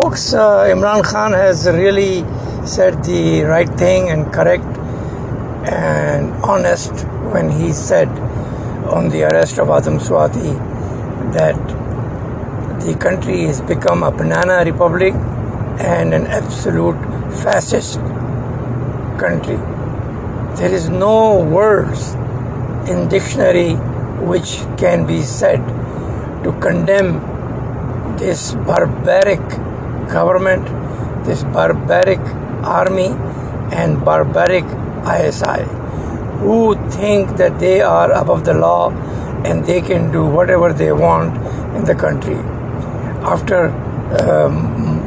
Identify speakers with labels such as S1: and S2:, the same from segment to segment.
S1: folks, uh, Imran Khan has really said the right thing and correct and honest when he said on the arrest of Azam Swati that the country has become a banana republic and an absolute fascist country. There is no words in dictionary which can be said to condemn this barbaric government, this barbaric army, and barbaric ISI who think that they are above the law and they can do whatever they want in the country. After um,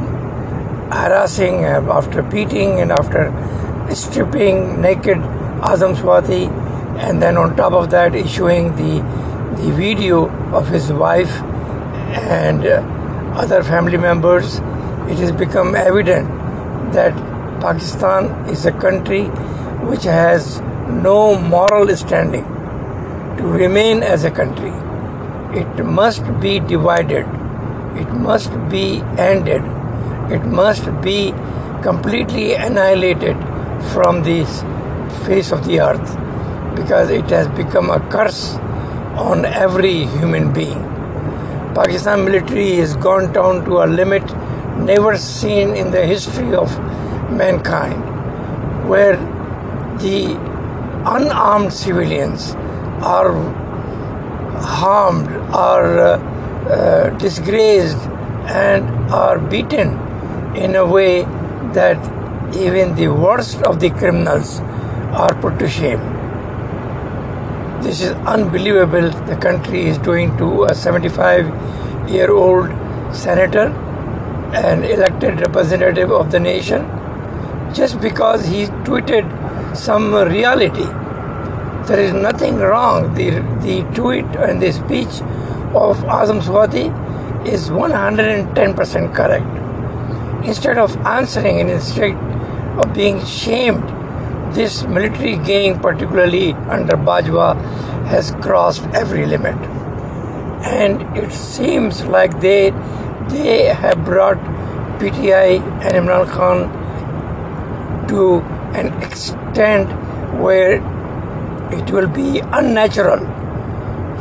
S1: harassing, uh, after beating, and after stripping naked Azam Swati, and then on top of that, issuing the, the video of his wife and uh, other family members, it has become evident that Pakistan is a country which has no moral standing to remain as a country. It must be divided, it must be ended, it must be completely annihilated from this face of the earth because it has become a curse on every human being. Pakistan military has gone down to a limit never seen in the history of mankind, where the unarmed civilians are harmed, are uh, uh, disgraced, and are beaten in a way that even the worst of the criminals are put to shame. This is unbelievable. The country is doing to a 75 year old senator, an elected representative of the nation, just because he tweeted some reality. There is nothing wrong. The, the tweet and the speech of Azam Swati is 110% correct. Instead of answering and instead of being shamed, this military gang, particularly under Bajwa, has crossed every limit. And it seems like they they have brought PTI and Imran Khan to an extent where it will be unnatural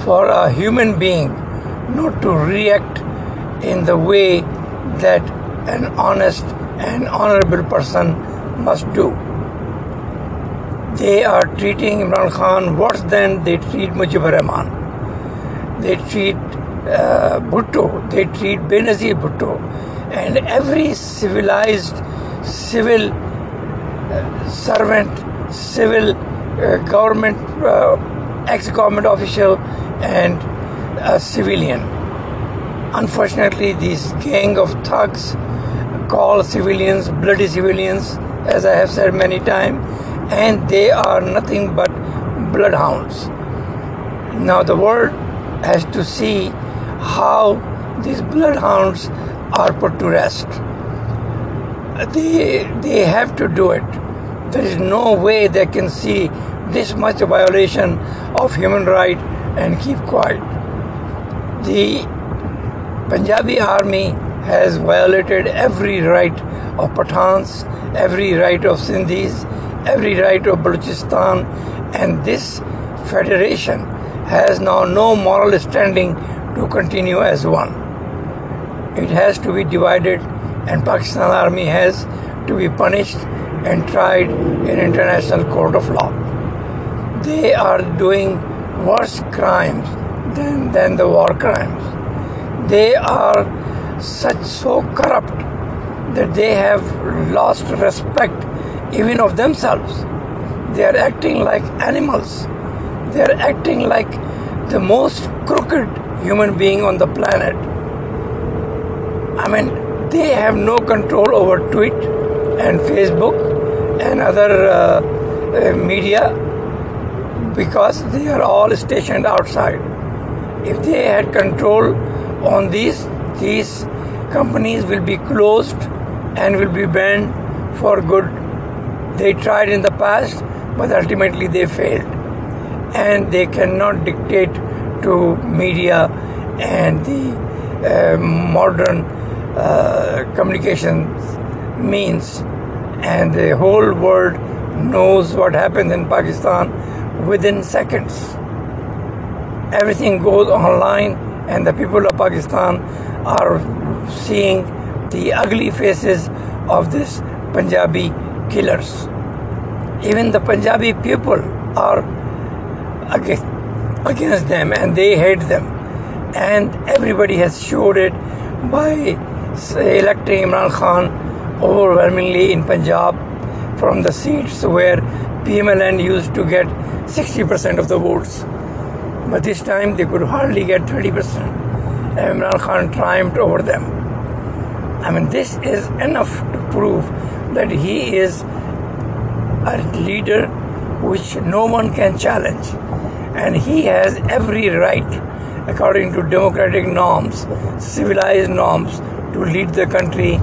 S1: for a human being not to react in the way that an honest and honorable person must do. They are treating Imran Khan worse than they treat Mujibur Rahman. They treat uh, Bhutto, they treat Benazir Bhutto, and every civilized civil uh, servant, civil uh, government, uh, ex government official, and a civilian. Unfortunately, this gang of thugs call civilians bloody civilians, as I have said many times, and they are nothing but bloodhounds. Now, the world has to see how these bloodhounds are put to rest. They, they have to do it. There is no way they can see this much violation of human right and keep quiet. The Punjabi army has violated every right of Pathans, every right of Sindhis, every right of Balochistan, and this federation has now no moral standing to continue as one. It has to be divided, and Pakistan army has to be punished and tried in international court of law. They are doing worse crimes than, than the war crimes. They are such so corrupt that they have lost respect even of themselves. They are acting like animals. They are acting like the most crooked human being on the planet. I mean, they have no control over Twitter and Facebook and other uh, uh, media because they are all stationed outside. If they had control on these, these companies will be closed and will be banned for good. They tried in the past, but ultimately they failed. And they cannot dictate to media and the uh, modern uh, communication means, and the whole world knows what happens in Pakistan within seconds. Everything goes online, and the people of Pakistan are seeing the ugly faces of these Punjabi killers. Even the Punjabi people are against them and they hate them. And everybody has showed it by electing Imran Khan overwhelmingly in Punjab from the seats where PMLN used to get 60% of the votes. But this time they could hardly get 30%. Imran Khan triumphed over them. I mean, this is enough to prove that he is a leader which no one can challenge. And he has every right, according to democratic norms, civilized norms, to lead the country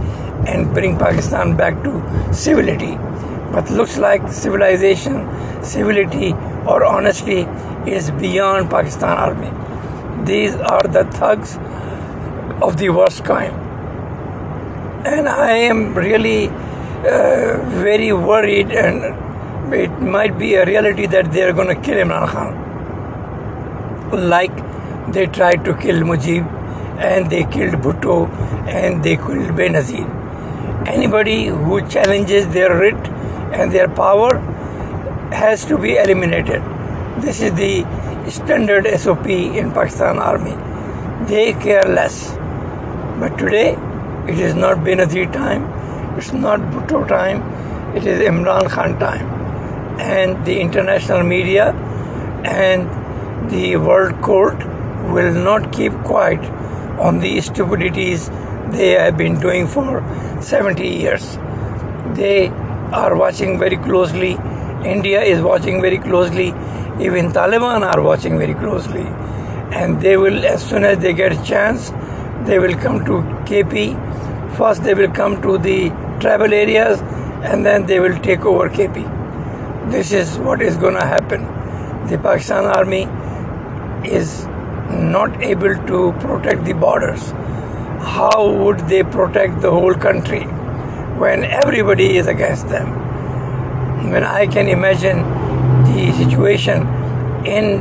S1: and bring Pakistan back to civility. But looks like civilization, civility, or honesty is beyond Pakistan army. These are the thugs of the worst kind. And I am really uh, very worried, and it might be a reality that they are going to kill Imran Khan. Like they tried to kill Mujib, and they killed Bhutto, and they killed Benazir. Anybody who challenges their writ and their power has to be eliminated. This is the standard SOP in Pakistan Army. They care less. But today, it is not Benazir time, it's not Bhutto time, it is Imran Khan time. And the international media and the world court will not keep quiet on the stupidities they have been doing for 70 years. They are watching very closely. India is watching very closely even Taliban are watching very closely. And they will, as soon as they get a chance, they will come to KP. First, they will come to the tribal areas and then they will take over KP. This is what is going to happen. The Pakistan army is not able to protect the borders. How would they protect the whole country when everybody is against them? When I can imagine the situation in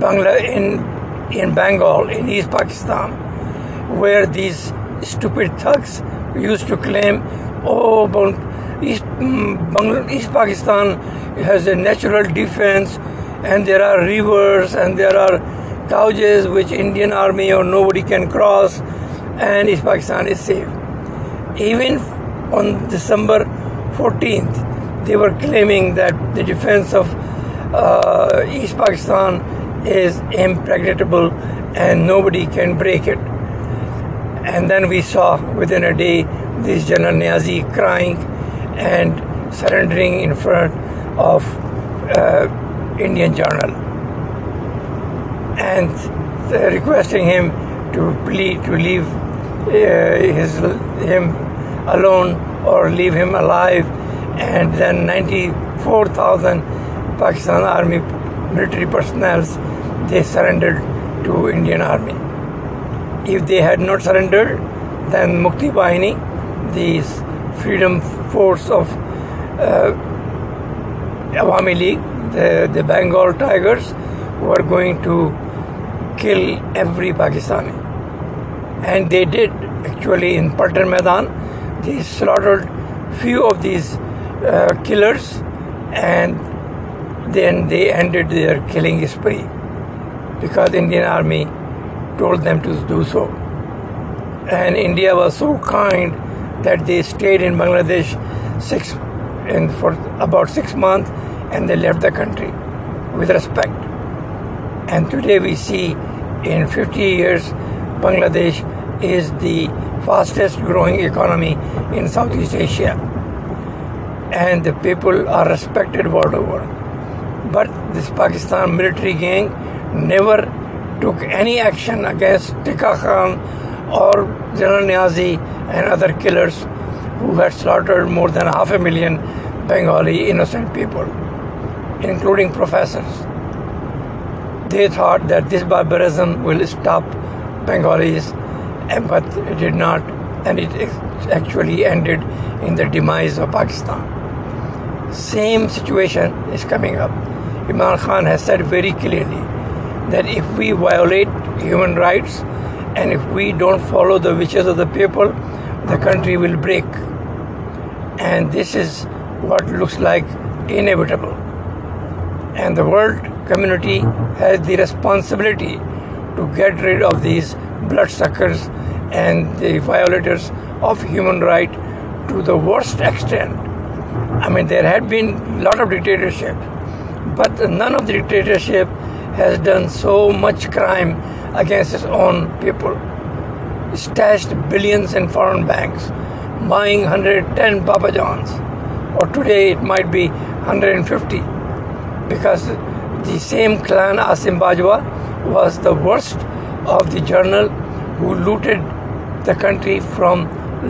S1: Bangla in in Bengal in East Pakistan, where these stupid thugs used to claim, oh, East, mm, East Pakistan has a natural defense, and there are rivers and there are gouges which Indian army or nobody can cross, and East Pakistan is safe. Even on December 14th, they were claiming that the defense of uh, East Pakistan is impregnable and nobody can break it. And then we saw within a day this General Niazi crying and surrendering in front of uh, Indian Journal and requesting him to plead to leave uh, his him alone or leave him alive and then 94,000 Pakistan Army military personnel they surrendered to Indian Army. If they had not surrendered, then Mukti Bahini, the freedom force of uh, Awami League, the, the Bengal Tigers, were going to kill every Pakistani. And they did actually in Paltan Maidan. They slaughtered few of these uh, killers and then they ended their killing spree because Indian army told them to do so and India was so kind that they stayed in Bangladesh six in for about six months and they left the country with respect. And today we see in 50 years Bangladesh is the fastest growing economy in Southeast Asia. And the people are respected world over. But this Pakistan military gang never took any action against Tikka Khan or General Niazi and other killers who had slaughtered more than half a million Bengali innocent people, including professors. They thought that this barbarism will stop Bengalis, and but it did not and it actually ended in the demise of Pakistan. Same situation is coming up. Imran Khan has said very clearly that if we violate human rights and if we don't follow the wishes of the people, the country will break. And this is what looks like inevitable. And the world community has the responsibility to get rid of these bloodsuckers and the violators of human right to the worst extent. I mean, there had been a lot of dictatorship, but none of the dictatorship has done so much crime against its own people. Stashed billions in foreign banks, buying 110 Papa Johns, or today it might be 150, because the same clan Asim Bajwa was the worst of the journal who looted the country from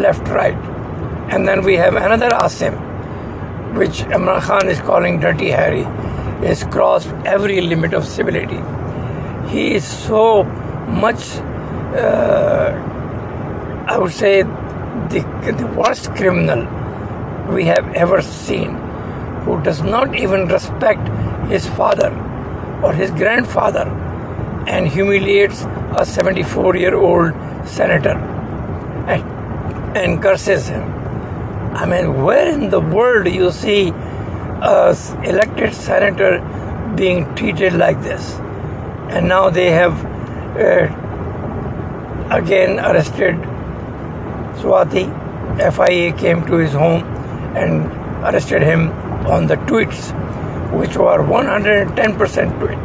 S1: left right. And then we have another Asim, which Imran Khan is calling Dirty Harry, has crossed every limit of civility. He is so much, uh, I would say, the, the worst criminal we have ever seen, who does not even respect his father or his grandfather and humiliates a 74 year old senator and, and curses him. I mean, where in the world do you see a elected senator being treated like this? And now they have uh, again arrested Swati. FIA came to his home and arrested him on the tweets, which were 110% to it.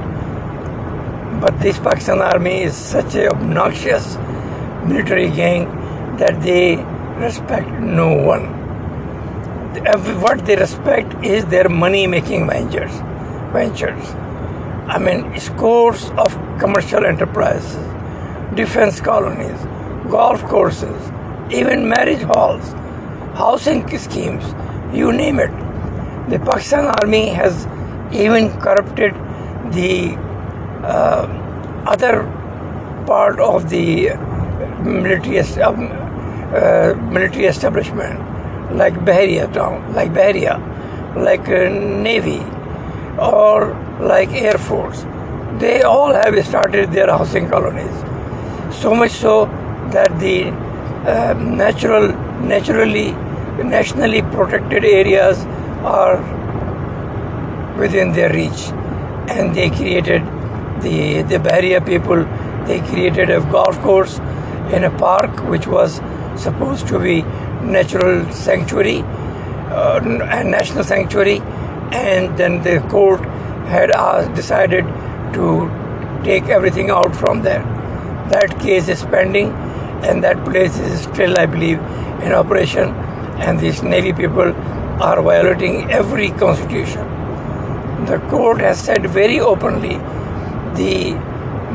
S1: But this Pakistan army is such a obnoxious military gang that they respect no one. What they respect is their money-making ventures. Ventures. I mean, scores of commercial enterprises, defense colonies, golf courses, even marriage halls, housing schemes, you name it. The Pakistan army has even corrupted the uh, other part of the military, um, uh, military establishment, like Bahria town, like Bahria, like uh, Navy, or like Air Force. They all have started their housing colonies. So much so that the uh, natural, naturally, nationally protected areas are within their reach, and they created the the Bahria people. They created a golf course in a park which was supposed to be natural sanctuary uh, and national sanctuary, and then the court had uh, decided to take everything out from there. That case is pending, and that place is still, I believe, in operation. And these Navy people are violating every constitution. The court has said very openly the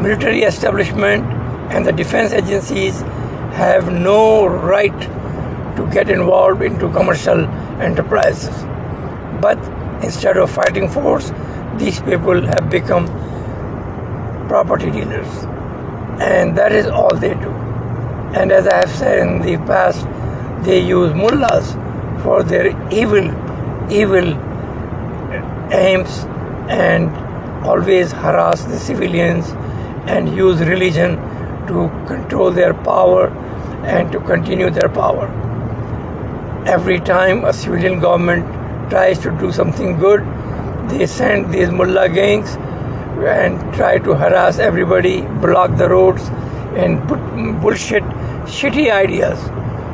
S1: military establishment and the defense agencies have no right to get involved into commercial enterprises. But instead of fighting force, these people have become property dealers. And that is all they do. And as I have said in the past, they use mullahs for their evil, evil aims and always harass the civilians and use religion to control their power and to continue their power. Every time a civilian government tries to do something good, they send these mullah gangs and try to harass everybody, block the roads, and put bullshit, shitty ideas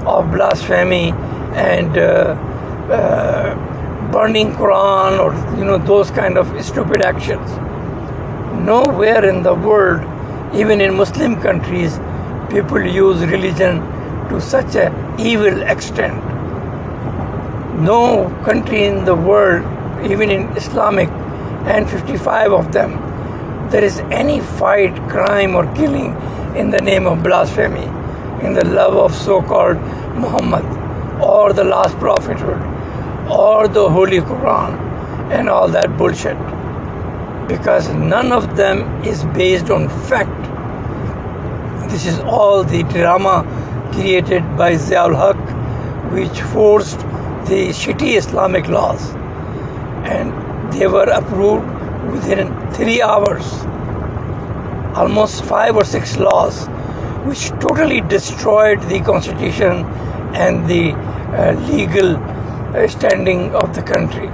S1: of blasphemy and uh, uh, burning Quran or you know those kind of stupid actions. Nowhere in the world even in Muslim countries, people use religion to such an evil extent. No country in the world, even in Islamic, and 55 of them, there is any fight, crime, or killing in the name of blasphemy, in the love of so called Muhammad, or the last prophethood, or the Holy Quran, and all that bullshit because none of them is based on fact. This is all the drama created by Ziaul Haq, which forced the shitty Islamic laws, and they were approved within three hours. Almost five or six laws, which totally destroyed the constitution and the uh, legal uh, standing of the country.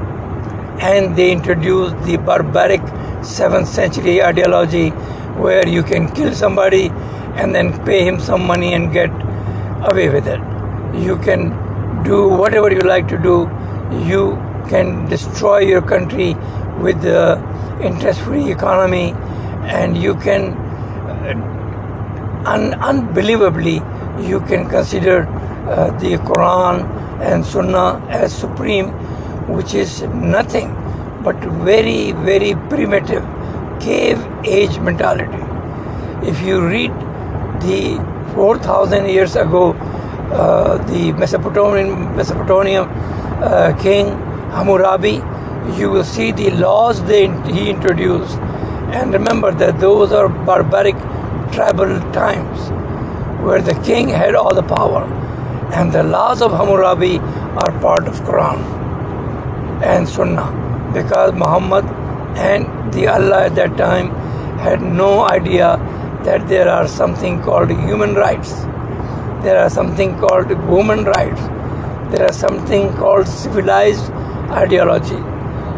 S1: And they introduced the barbaric 7th century ideology where you can kill somebody and then pay him some money and get away with it. You can do whatever you like to do. You can destroy your country with the interest free economy and you can uh, un- unbelievably you can consider uh, the Quran and Sunnah as supreme which is nothing but very very primitive cave age mentality if you read the 4000 years ago uh, the Mesopotamian Mesopotamian uh, king Hammurabi you will see the laws they, he introduced. And remember that those are barbaric tribal times where the king had all the power. And the laws of Hammurabi are part of Quran and Sunnah because Muhammad and the Allah at that time had no idea that there are something called human rights. There are something called women rights. There are something called civilized ideology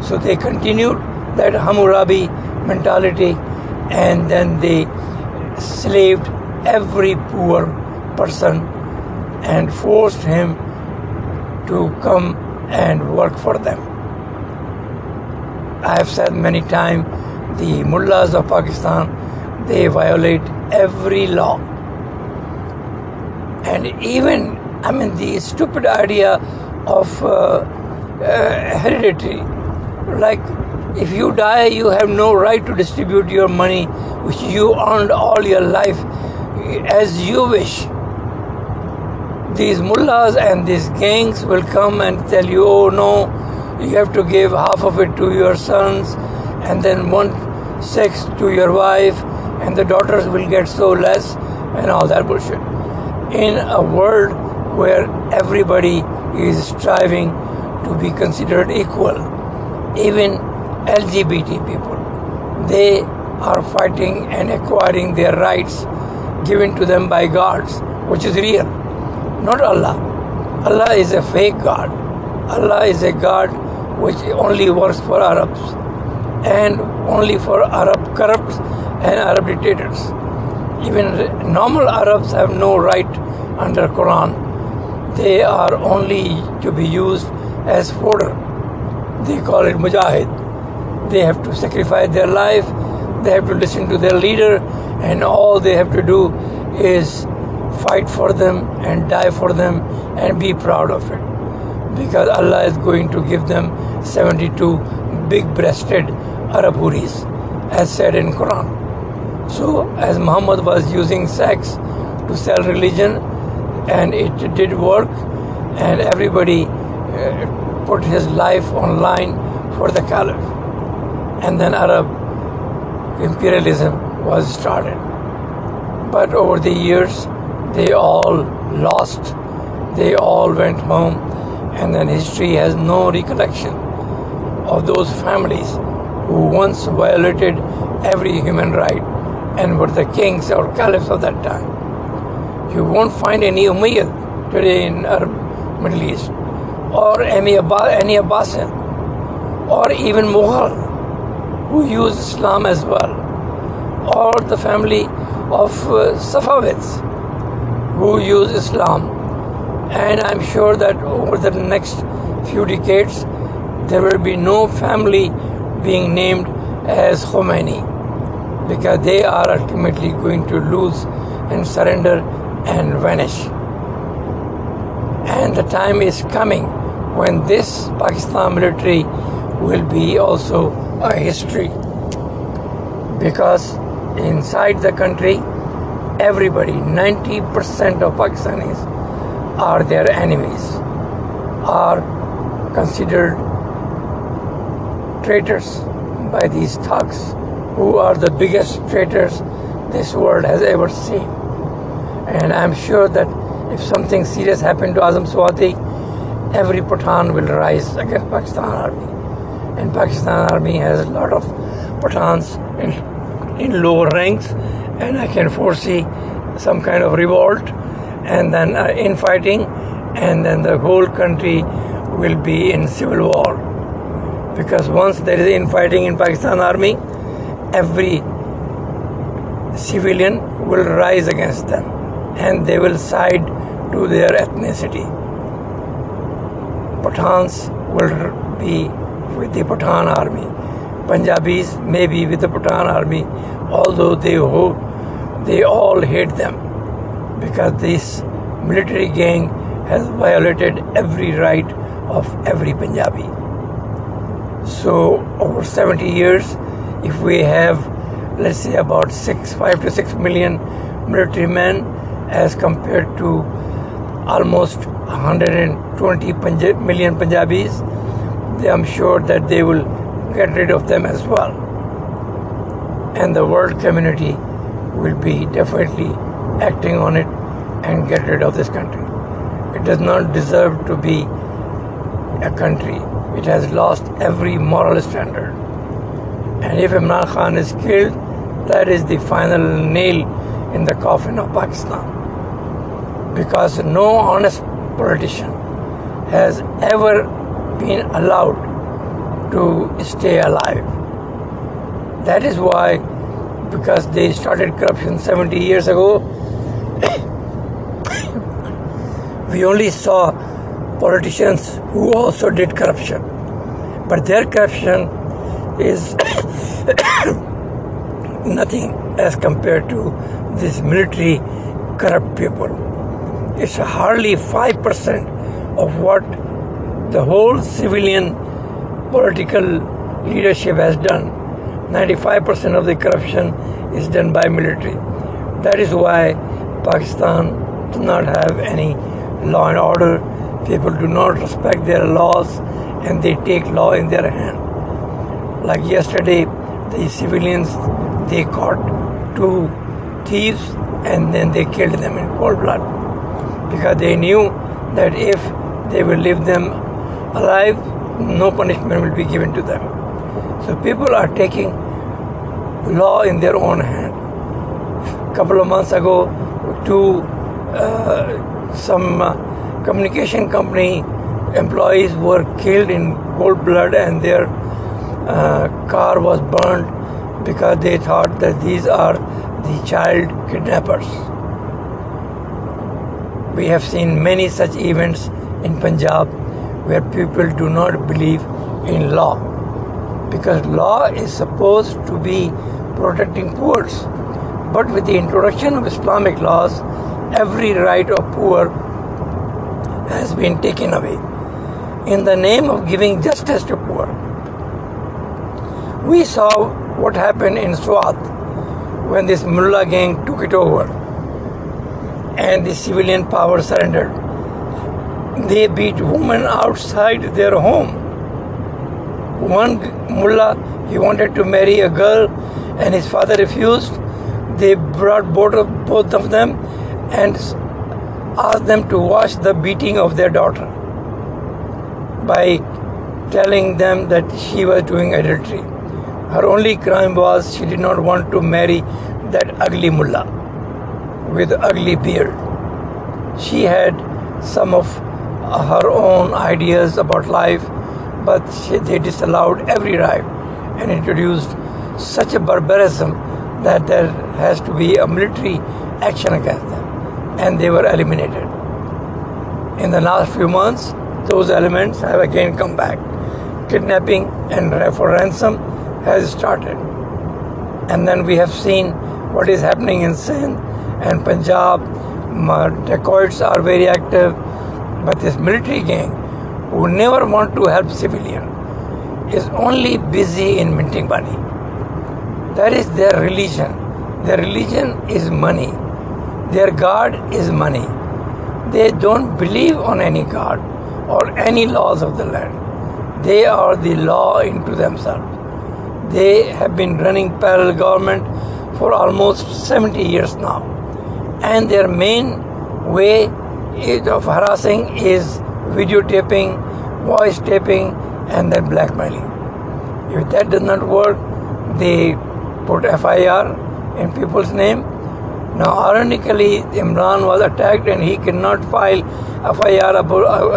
S1: so they continued that Hammurabi mentality and then they slaved every poor person and forced him to come and work for them. I have said many times the mullahs of Pakistan they violate every law. And even, I mean, the stupid idea of uh, uh, hereditary like if you die you have no right to distribute your money which you earned all your life as you wish these mullahs and these gangs will come and tell you oh no you have to give half of it to your sons and then one sixth to your wife and the daughters will get so less and all that bullshit in a world where everybody is striving to be considered equal even LGBT people. They are fighting and acquiring their rights given to them by gods, which is real, not Allah. Allah is a fake God. Allah is a God which only works for Arabs and only for Arab corrupts and Arab dictators. Even normal Arabs have no right under Quran. They are only to be used as fodder they call it mujahid. They have to sacrifice their life, they have to listen to their leader, and all they have to do is fight for them and die for them and be proud of it. Because Allah is going to give them 72 big breasted Arab houris, as said in Quran. So, as Muhammad was using sex to sell religion, and it did work, and everybody uh, put his life online for the caliph. And then Arab imperialism was started. But over the years, they all lost, they all went home, and then history has no recollection of those families who once violated every human right and were the kings or caliphs of that time. You won't find any Umayyad today in Arab Middle East or any, any Abbasid or even Mughal who used Islam as well or the family of uh, Safavids who use Islam and I'm sure that over the next few decades there will be no family being named as Khomeini because they are ultimately going to lose and surrender and vanish. And the time is coming when this Pakistan military will be also a history. Because inside the country, everybody, 90% of Pakistanis are their enemies, are considered traitors by these thugs who are the biggest traitors this world has ever seen. And I'm sure that if something serious happened to Azam Swati, every Pathan will rise against Pakistan army. And Pakistan army has a lot of Pathans in, in lower ranks, and I can foresee some kind of revolt and then uh, infighting, and then the whole country will be in civil war. Because once there is infighting in Pakistan army, every civilian will rise against them and they will side to their ethnicity. Pathans will be with the Pathan army. Punjabis maybe with the Pathan army, although they they all hate them because this military gang has violated every right of every Punjabi. So over 70 years, if we have let's say about six, five to six million military men as compared to almost 120 Punjab, million Punjabis, I'm sure that they will get rid of them as well. And the world community will be definitely acting on it and get rid of this country. It does not deserve to be a country. It has lost every moral standard. And if Imran Khan is killed, that is the final nail in the coffin of Pakistan. Because no honest politician has ever been allowed to stay alive. That is why, because they started corruption 70 years ago, we only saw politicians who also did corruption. But their corruption is nothing as compared to this military corrupt people. It's hardly 5% of what the whole civilian political leadership has done. 95% of the corruption is done by military. That is why Pakistan does not have any law and order. People do not respect their laws and they take law in their hand. Like yesterday, the civilians they caught two thieves and then they killed them in cold blood because they knew that if they will leave them alive, no punishment will be given to them. So people are taking law in their own hand. A couple of months ago, two uh, some uh, communication company employees were killed in cold blood and their uh, car was burned because they thought that these are the child kidnappers. We have seen many such events in Punjab where people do not believe in law because law is supposed to be protecting poor. But with the introduction of Islamic laws, every right of poor has been taken away in the name of giving justice to poor. We saw what happened in Swat when this mullah gang took it over and the civilian power surrendered. They beat women outside their home. One mullah, he wanted to marry a girl and his father refused. They brought both of, both of them and asked them to watch the beating of their daughter by telling them that she was doing adultery. Her only crime was she did not want to marry that ugly mullah with ugly beard. She had some of her own ideas about life, but she, they disallowed every right and introduced such a barbarism that there has to be a military action against them, and they were eliminated. In the last few months, those elements have again come back. Kidnapping and for ransom has started. And then we have seen what is happening in Sindh and Punjab. Dacoits are very active, but this military gang, who never want to help civilian, is only busy in minting money. That is their religion. Their religion is money. Their God is money. They don't believe on any God or any laws of the land. They are the law into themselves. They have been running parallel government for almost 70 years now. And their main way is of harassing is videotaping, voice taping, and then blackmailing. If that does not work, they put FIR in people's name. Now, ironically, Imran was attacked and he cannot file FIR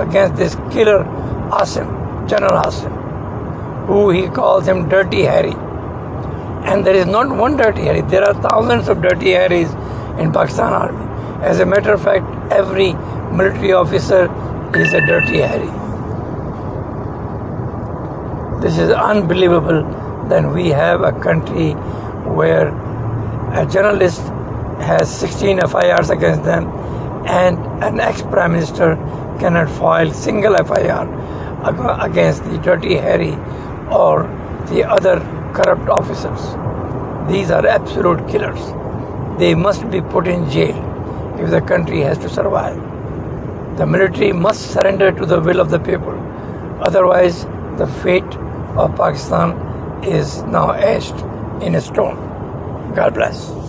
S1: against this killer Asim, General Asim, who he calls him Dirty Harry. And there is not one Dirty Harry, there are thousands of Dirty Harrys in Pakistan Army. As a matter of fact, every military officer is a Dirty Harry. This is unbelievable that we have a country where a journalist has 16 FIRs against them and an ex-prime minister cannot file single FIR against the Dirty Harry or the other corrupt officers. These are absolute killers. They must be put in jail if the country has to survive. The military must surrender to the will of the people. Otherwise, the fate of Pakistan is now etched in stone. God bless.